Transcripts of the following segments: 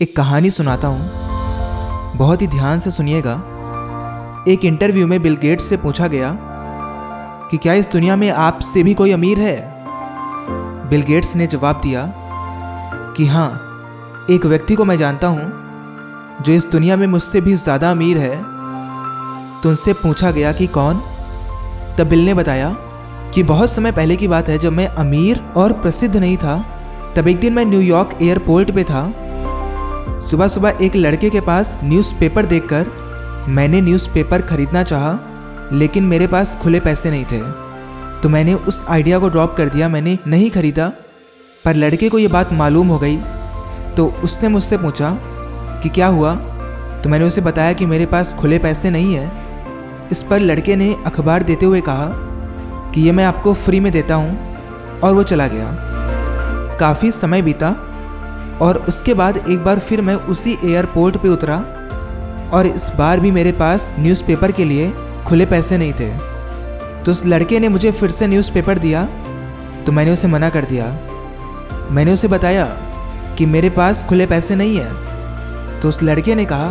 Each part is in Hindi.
एक कहानी सुनाता हूँ। बहुत ही ध्यान से सुनिएगा। एक इंटरव्यू में बिल गेट्स से पूछा गया कि क्या इस दुनिया में आपसे भी कोई अमीर है? बिल गेट्स ने जवाब दिया कि हाँ एक व्यक्ति को मैं जानता हूँ जो इस दुनिया में मुझसे भी ज़्यादा अमीर है। तो उनसे पूछा गया कि कौन? तब बिल ने बताया कि बहुत समय पहले की बात है, जब मैं अमीर और प्रसिद्ध नहीं था, तब एक दिन मैं न्यूयॉर्क एयरपोर्ट पे था। सुबह सुबह एक लड़के के पास न्यूज़पेपर देखकर मैंने न्यूज़पेपर खरीदना चाहा, लेकिन मेरे पास खुले पैसे नहीं थे। तो मैंने उस आइडिया को ड्रॉप कर दिया, मैंने नहीं खरीदा। पर लड़के को ये बात मालूम हो गई तो उसने मुझसे पूछा कि क्या हुआ? तो मैंने उसे बताया कि मेरे पास खुले पैसे नहीं है। इस पर लड़के ने अखबार देते हुए कहा कि ये मैं आपको फ्री में देता हूँ, और वो चला गया। काफ़ी समय बीता और उसके बाद एक बार फिर मैं उसी एयरपोर्ट पे उतरा और इस बार भी मेरे पास न्यूज़पेपर के लिए खुले पैसे नहीं थे। तो उस लड़के ने मुझे फिर से न्यूज़पेपर दिया तो मैंने उसे मना कर दिया। मैंने उसे बताया कि मेरे पास खुले पैसे नहीं है। तो उस लड़के ने कहा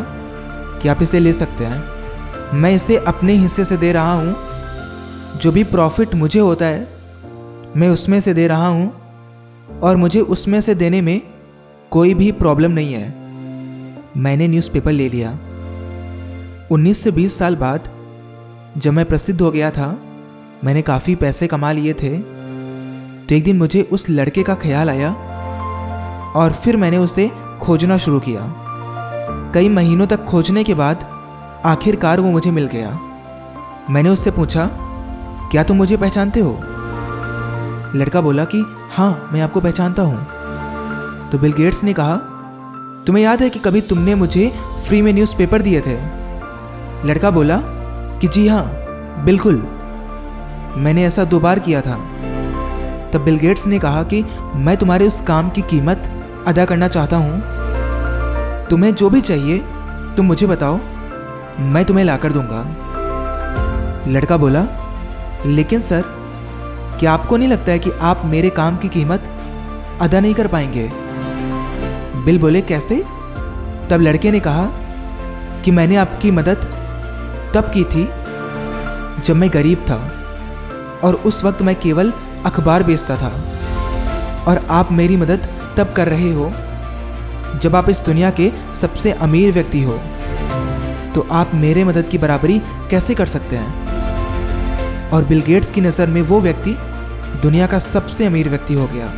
कि आप इसे ले सकते हैं। मैं इसे अपने हिस्से से दे रहा हूँ। जो भी प्रॉफिट मुझे होता है, मैं उसमें से दे रहा हूँ और मुझे उसमें से देने में कोई भी प्रॉब्लम नहीं है। मैंने न्यूज़पेपर ले लिया। 19 से 20 साल बाद जब मैं प्रसिद्ध हो गया था, मैंने काफ़ी पैसे कमा लिए थे। तो एक दिन मुझे उस लड़के का ख्याल आया और फिर मैंने उसे खोजना शुरू किया। कई महीनों तक खोजने के बाद आखिरकार वो मुझे मिल गया। मैंने उससे पूछा, क्या तुम मुझे पहचानते हो? लड़का बोला कि हाँ मैं आपको पहचानता हूँ। तो बिल गेट्स ने कहा, तुम्हें याद है कि कभी तुमने मुझे फ्री में न्यूज़पेपर दिए थे? लड़का बोला, कि जी हाँ बिल्कुल। मैंने ऐसा दो बार किया था। तब बिल गेट्स ने कहा कि, मैं तुम्हारे उस काम की कीमत अदा करना चाहता हूँ। तुम्हें जो भी चाहिए, तुम मुझे बताओ। मैं तुम्हें ला कर दूँगा। लड़का बोला, लेकिन सर, क्या आपको नहीं लगता है कि आप मेरे काम की कीमत अदा नहीं कर पाएँगे? बिल बोले, कैसे? तब लड़के ने कहा कि मैंने आपकी मदद तब की थी जब मैं गरीब था और उस वक्त मैं केवल अखबार बेचता था। और आप मेरी मदद तब कर रहे हो जब आप इस दुनिया के सबसे अमीर व्यक्ति हो। तो आप मेरे मदद की बराबरी कैसे कर सकते हैं? और बिल गेट्स की नज़र में वो व्यक्ति दुनिया का सबसे अमीर व्यक्ति हो गया,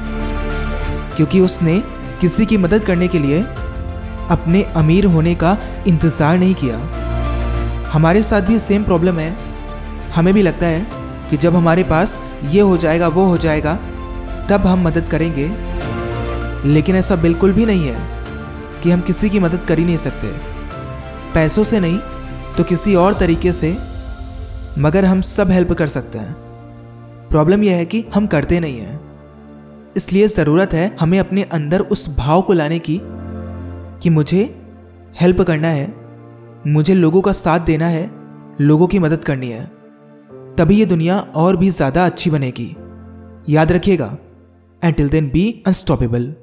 क्योंकि उसने किसी की मदद करने के लिए अपने अमीर होने का इंतज़ार नहीं किया। हमारे साथ भी सेम प्रॉब्लम है। हमें भी लगता है कि जब हमारे पास ये हो जाएगा, वो हो जाएगा, तब हम मदद करेंगे। लेकिन ऐसा बिल्कुल भी नहीं है कि हम किसी की मदद कर ही नहीं सकते। पैसों से नहीं तो किसी और तरीके से, मगर हम सब हेल्प कर सकते हैं। प्रॉब्लम यह है कि हम करते नहीं हैं। इसलिए ज़रूरत है हमें अपने अंदर उस भाव को लाने की कि मुझे हेल्प करना है, मुझे लोगों का साथ देना है, लोगों की मदद करनी है। तभी ये दुनिया और भी ज़्यादा अच्छी बनेगी। याद रखिएगा and till then be unstoppable